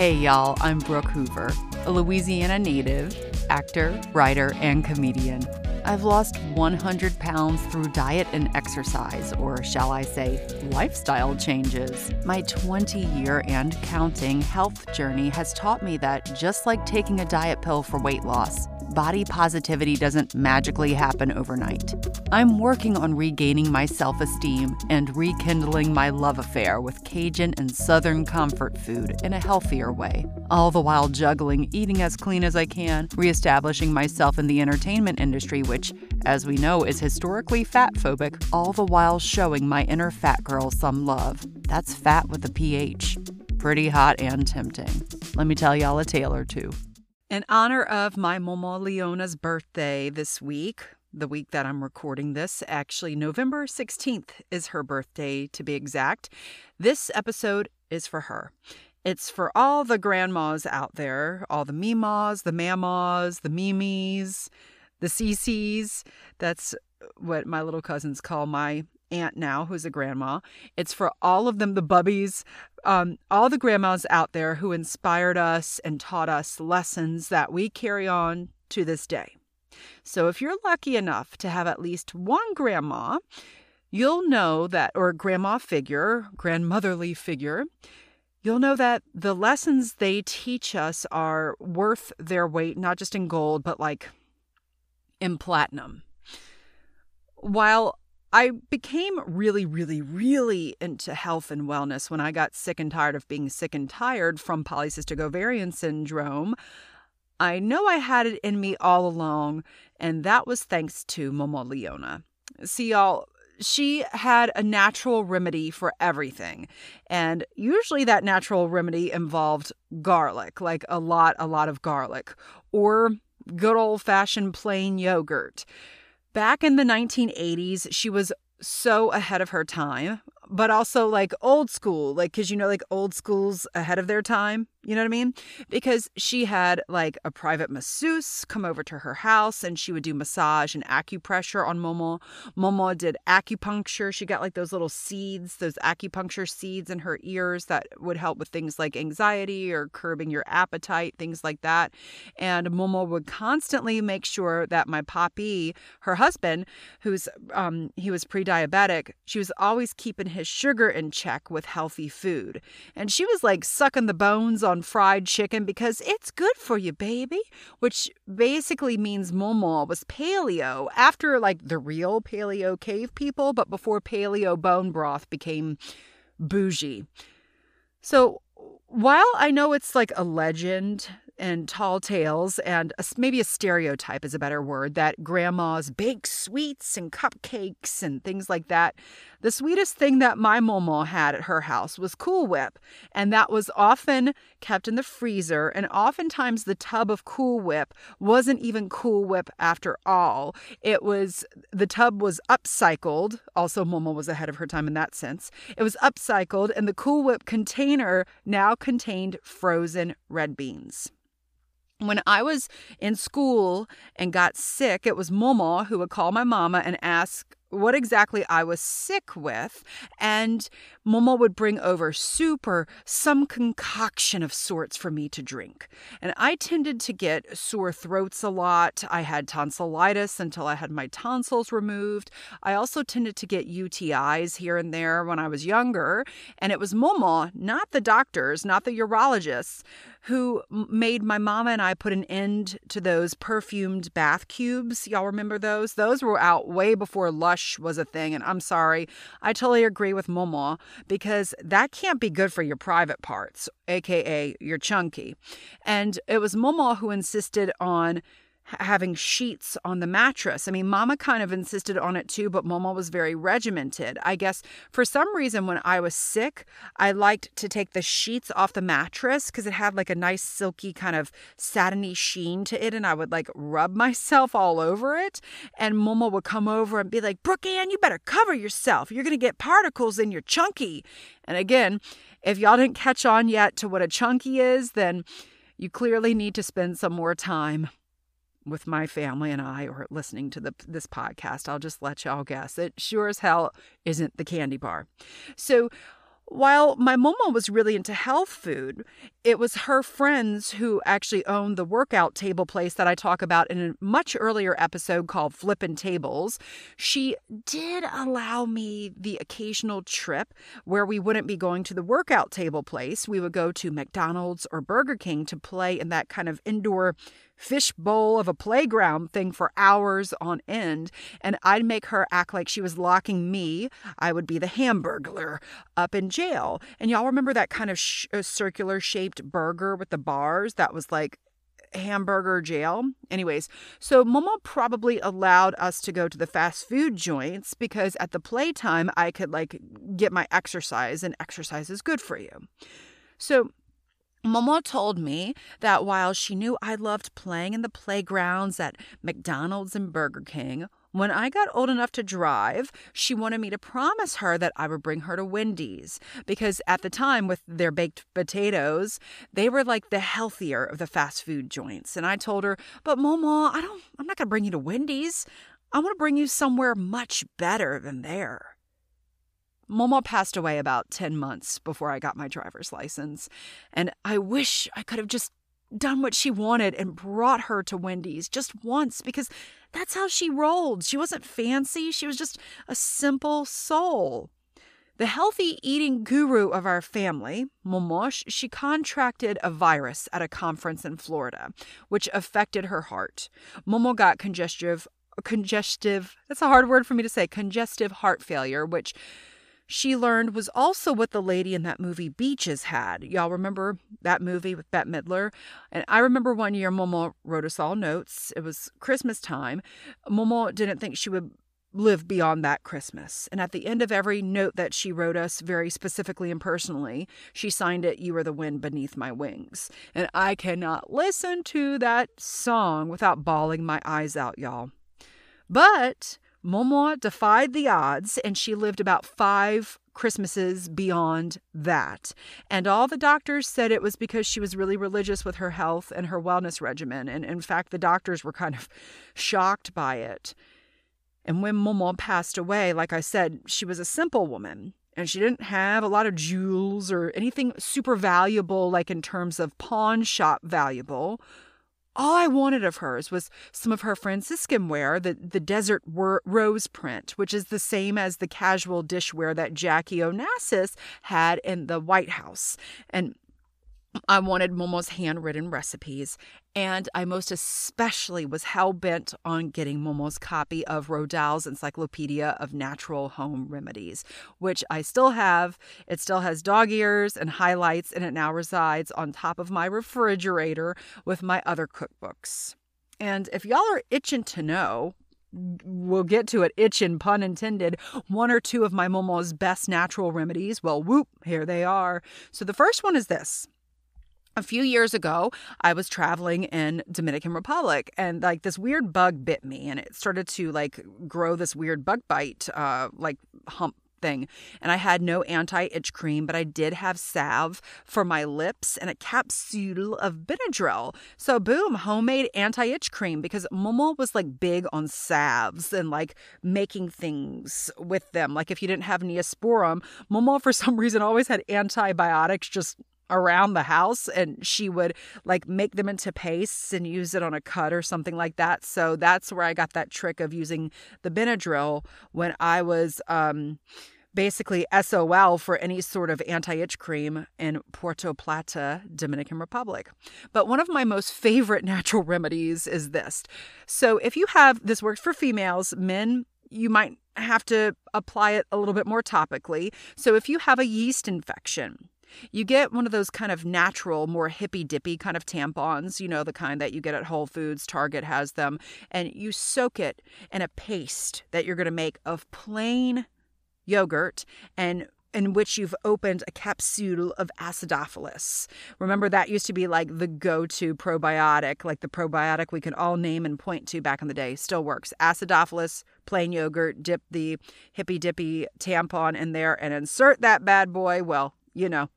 Hey, y'all, I'm Brooke Hoover, a Louisiana native, actor, writer, and comedian. I've lost 100 pounds through diet and exercise, or shall I say, lifestyle changes. My 20 year and counting health journey has taught me that just like taking a diet pill for weight loss, body positivity doesn't magically happen overnight. I'm working on regaining my self esteem and rekindling my love affair with Cajun and Southern comfort food in a healthier way, all the while juggling eating as clean as I can, reestablishing myself in the entertainment industry, which, as we know, is historically fat phobic, all the while showing my inner fat girl some love. That's fat with a PH. Pretty hot and tempting. Let me tell y'all a tale or two. In honor of my Maw Maw Leona's birthday this week, the week that I'm recording this, actually, November 16th is her birthday to be exact. This episode is for her. It's for all the grandmas out there, all the Mimas, the Mamas, the Mimis, the CCs. That's what my little cousins call my aunt now, who's a grandma. It's for all of them, the bubbies, um, all the grandmas out there who inspired us and taught us lessons that we carry on to this day. So if you're lucky enough to have at least one grandma, you'll know that, or grandma figure, grandmotherly figure, you'll know that the lessons they teach us are worth their weight, not just in gold, but like in platinum. While I became really, really, really into health and wellness when I got sick and tired of being sick and tired from polycystic ovarian syndrome. I know I had it in me all along, and that was thanks to Maw Maw Leona. See, y'all, she had a natural remedy for everything. And usually that natural remedy involved garlic, like a lot, a lot of garlic, or good old fashioned plain yogurt. Back in the 1980s, she was so ahead of her time, but also like old school, like, cause you know, like old school's ahead of their time. You know what I mean? Because she had like a private masseuse come over to her house and she would do massage and acupressure on Maw Maw. Momo did acupuncture. She got like those little seeds, those acupuncture seeds in her ears that would help with things like anxiety or curbing your appetite, things like that. And Maw Maw would constantly make sure that my Poppy, her husband, who's um he was pre-diabetic, she was always keeping his sugar in check with healthy food. And she was like sucking the bones on fried chicken because it's good for you, baby, which basically means Maw Maw was paleo after like the real paleo cave people, but before paleo bone broth became bougie. So while I know it's like a legend and tall tales and a, maybe a stereotype is a better word that grandmas bake sweets and cupcakes and things like that. The sweetest thing that my Maw Maw had at her house was Cool Whip, and that was often kept in the freezer. And oftentimes, the tub of Cool Whip wasn't even Cool Whip after all. It was the tub was upcycled. Also, Maw Maw was ahead of her time in that sense. It was upcycled, and the Cool Whip container now contained frozen red beans. When I was in school and got sick, it was Maw Maw who would call my mama and ask what exactly I was sick with. And Maw Maw would bring over soup or some concoction of sorts for me to drink. And I tended to get sore throats a lot. I had tonsillitis until I had my tonsils removed. I also tended to get UTIs here and there when I was younger. And it was Maw Maw, not the doctors, not the urologists, who made my mama and I put an end to those perfumed bath cubes. Y'all remember those? Those were out way before Lush was a thing. And I'm sorry, I totally agree with Maw Maw because that can't be good for your private parts, aka your chunky. And it was Maw Maw who insisted on having sheets on the mattress. I mean, Mama kind of insisted on it too, but Mama was very regimented. I guess for some reason, when I was sick, I liked to take the sheets off the mattress because it had like a nice silky kind of satiny sheen to it, and I would like rub myself all over it. And Mama would come over and be like, Brooke Ann, you better cover yourself. You're going to get particles in your chunky. And again, if y'all didn't catch on yet to what a chunky is, then you clearly need to spend some more time with my family and I or listening to the, this podcast. I'll just let y'all guess. It sure as hell isn't the candy bar. So while my mama was really into health food, it was her friends who actually owned the workout table place that I talk about in a much earlier episode called Flippin' Tables. She did allow me the occasional trip where we wouldn't be going to the workout table place. We would go to McDonald's or Burger King to play in that kind of indoor fishbowl of a playground thing for hours on end. And I'd make her act like she was locking me, I would be the hamburglar, up in jail. And y'all remember that kind of sh- uh, circular shaped burger with the bars that was like hamburger jail. Anyways, so Maw Maw probably allowed us to go to the fast food joints because at the playtime I could like get my exercise and exercise is good for you. So Maw Maw told me that while she knew I loved playing in the playgrounds at McDonald's and Burger King, when I got old enough to drive, she wanted me to promise her that I would bring her to Wendy's because at the time with their baked potatoes, they were like the healthier of the fast food joints. And I told her, "But Maw Maw, I don't I'm not going to bring you to Wendy's. I want to bring you somewhere much better than there." Maw Maw passed away about 10 months before I got my driver's license, and I wish I could have just done what she wanted and brought her to Wendy's just once because that's how she rolled. She wasn't fancy, she was just a simple soul. The healthy eating guru of our family, Momosh, she contracted a virus at a conference in Florida, which affected her heart. Maw Maw got congestive, congestive, that's a hard word for me to say, congestive heart failure, which she learned was also what the lady in that movie Beaches had. Y'all remember that movie with Bette Midler? And I remember one year Maw Maw wrote us all notes. It was Christmas time. Maw Maw didn't think she would live beyond that Christmas. And at the end of every note that she wrote us, very specifically and personally, she signed it, You Are the Wind Beneath My Wings. And I cannot listen to that song without bawling my eyes out, y'all. But Maw Maw defied the odds and she lived about five Christmases beyond that. And all the doctors said it was because she was really religious with her health and her wellness regimen. And in fact, the doctors were kind of shocked by it. And when Maw Maw passed away, like I said, she was a simple woman and she didn't have a lot of jewels or anything super valuable, like in terms of pawn shop valuable all I wanted of hers was some of her Franciscan ware, the, the desert rose print, which is the same as the casual dishware that Jackie Onassis had in the White House. And I wanted Maw Maw's handwritten recipes, and I most especially was hell bent on getting Maw Maw's copy of Rodale's Encyclopedia of Natural Home Remedies, which I still have. It still has dog ears and highlights, and it now resides on top of my refrigerator with my other cookbooks. And if y'all are itching to know, we'll get to it, itching, pun intended, one or two of my Maw Maw's best natural remedies. Well, whoop, here they are. So the first one is this a few years ago i was traveling in dominican republic and like this weird bug bit me and it started to like grow this weird bug bite uh like hump thing. And i had no anti-itch cream but i did have salve for my lips and a capsule of benadryl. So boom homemade anti-itch cream because maw maw was like big on salves and like making things with them. Like if you didn't have neosporin maw maw for some reason always had antibiotics just around the house and she would like make them into pastes and use it on a cut or something like that. So that's where I got that trick of using the Benadryl when I was um basically SOL for any sort of anti-itch cream in Puerto Plata, Dominican Republic. But one of my most favorite natural remedies is this. So if you have this works for females, men you might have to apply it a little bit more topically. So if you have a yeast infection, you get one of those kind of natural, more hippy dippy kind of tampons, you know, the kind that you get at Whole Foods, Target has them, and you soak it in a paste that you're going to make of plain yogurt and in which you've opened a capsule of acidophilus. Remember, that used to be like the go to probiotic, like the probiotic we can all name and point to back in the day. Still works. Acidophilus, plain yogurt, dip the hippy dippy tampon in there and insert that bad boy. Well, you know,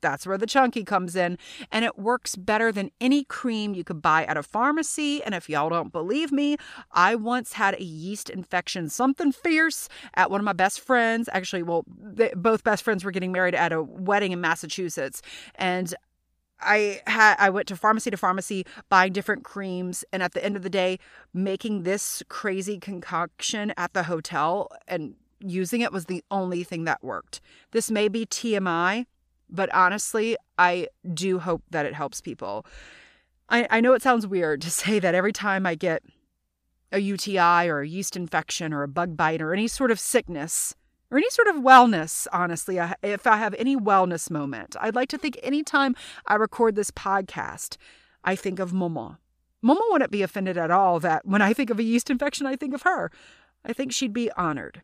that's where the chunky comes in. And it works better than any cream you could buy at a pharmacy. And if y'all don't believe me, I once had a yeast infection, something fierce, at one of my best friends. Actually, well, they, both best friends were getting married at a wedding in Massachusetts. And I had I went to pharmacy to pharmacy buying different creams and at the end of the day making this crazy concoction at the hotel and using it was the only thing that worked. This may be TMI, but honestly, I do hope that it helps people. I, I know it sounds weird to say that every time I get a UTI or a yeast infection or a bug bite or any sort of sickness or any sort of wellness, honestly, if I have any wellness moment, I'd like to think anytime I record this podcast, I think of Maw Maw. Momo wouldn't be offended at all that when I think of a yeast infection, I think of her. I think she'd be honored.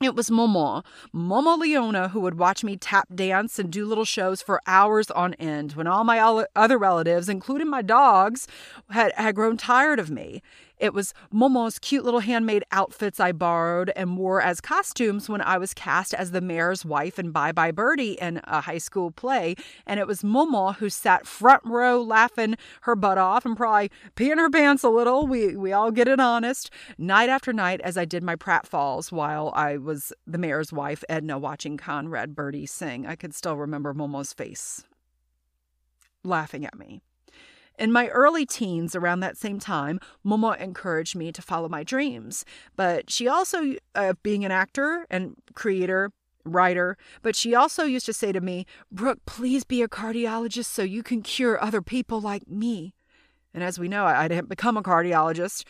It was Maw Maw, Momo Leona, who would watch me tap dance and do little shows for hours on end when all my other relatives, including my dogs, had, had grown tired of me. It was Maw Maw's cute little handmade outfits I borrowed and wore as costumes when I was cast as the mayor's wife in Bye Bye Birdie in a high school play. And it was Maw Maw who sat front row laughing her butt off and probably peeing her pants a little. We, we all get it honest. Night after night as I did my pratfalls while I was the mayor's wife, Edna, watching Conrad Birdie sing. I could still remember Maw Maw's face laughing at me. In my early teens, around that same time, Maw Maw encouraged me to follow my dreams. But she also, uh, being an actor and creator, writer, but she also used to say to me, Brooke, please be a cardiologist so you can cure other people like me. And as we know, I, I didn't become a cardiologist.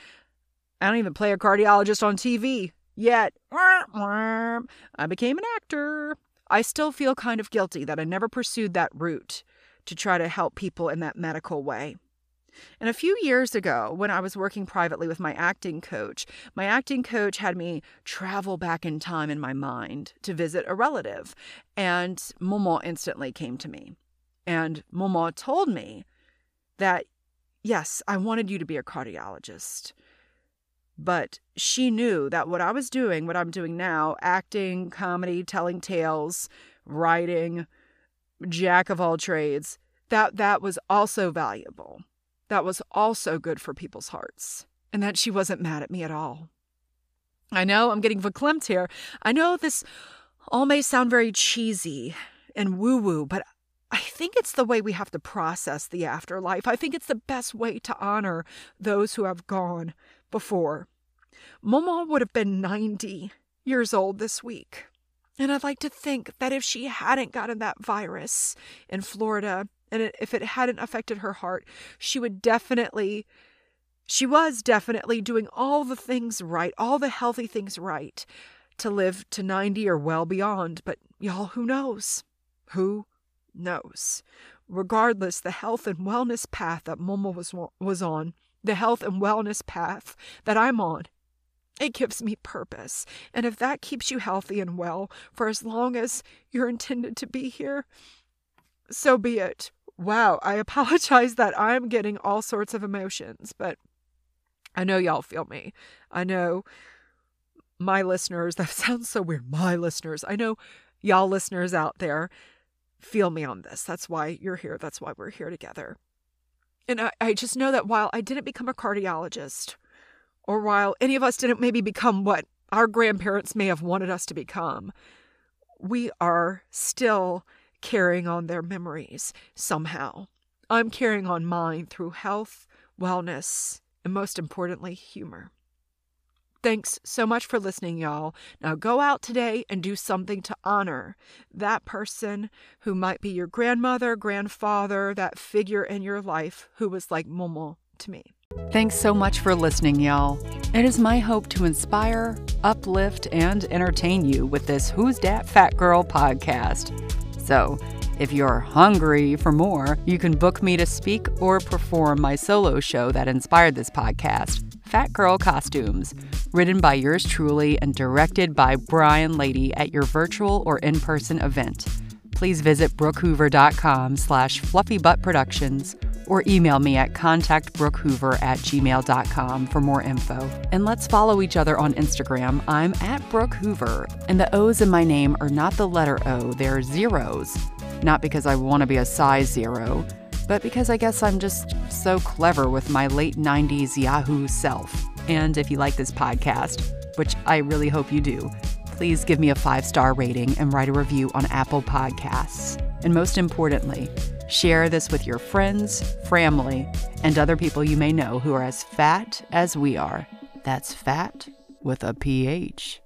I don't even play a cardiologist on TV yet. I became an actor. I still feel kind of guilty that I never pursued that route to try to help people in that medical way. And a few years ago, when I was working privately with my acting coach, my acting coach had me travel back in time in my mind to visit a relative. And Maw Maw instantly came to me. And Maw Maw told me that, yes, I wanted you to be a cardiologist. But she knew that what I was doing, what I'm doing now, acting, comedy, telling tales, writing, jack of all trades, that that was also valuable. That was also good for people's hearts. And that she wasn't mad at me at all. I know I'm getting verklempt here. I know this all may sound very cheesy and woo woo, but I think it's the way we have to process the afterlife. I think it's the best way to honor those who have gone before. Maw Maw would have been 90 years old this week. And I'd like to think that if she hadn't gotten that virus in Florida, and if it hadn't affected her heart, she would definitely, she was definitely doing all the things right, all the healthy things right to live to 90 or well beyond. But y'all, who knows? Who knows? Regardless, the health and wellness path that Maw Maw was, was on, the health and wellness path that I'm on, it gives me purpose. And if that keeps you healthy and well for as long as you're intended to be here, so be it. Wow, I apologize that I'm getting all sorts of emotions, but I know y'all feel me. I know my listeners, that sounds so weird, my listeners. I know y'all listeners out there feel me on this. That's why you're here. That's why we're here together. And I, I just know that while I didn't become a cardiologist, or while any of us didn't maybe become what our grandparents may have wanted us to become, we are still carrying on their memories somehow. I'm carrying on mine through health, wellness, and most importantly, humor. Thanks so much for listening, y'all. Now go out today and do something to honor that person who might be your grandmother, grandfather, that figure in your life who was like Maw Maw to me. Thanks so much for listening, y'all. It is my hope to inspire, uplift, and entertain you with this Who's Dat Phat Girl podcast. So, if you're hungry for more, you can book me to speak or perform my solo show that inspired this podcast, Fat Girl Costumes, written by yours truly and directed by Brian Lady at your virtual or in-person event. Please visit brookehoover.com slash fluffybuttproductions or email me at contactbrookhoover at gmail.com for more info. And let's follow each other on Instagram. I'm at Brooke Hoover, and the O's in my name are not the letter O, they're zeros. Not because I want to be a size zero, but because I guess I'm just so clever with my late 90s Yahoo self. And if you like this podcast, which I really hope you do, please give me a five star rating and write a review on Apple Podcasts. And most importantly, Share this with your friends, family, and other people you may know who are as fat as we are. That's fat with a PH.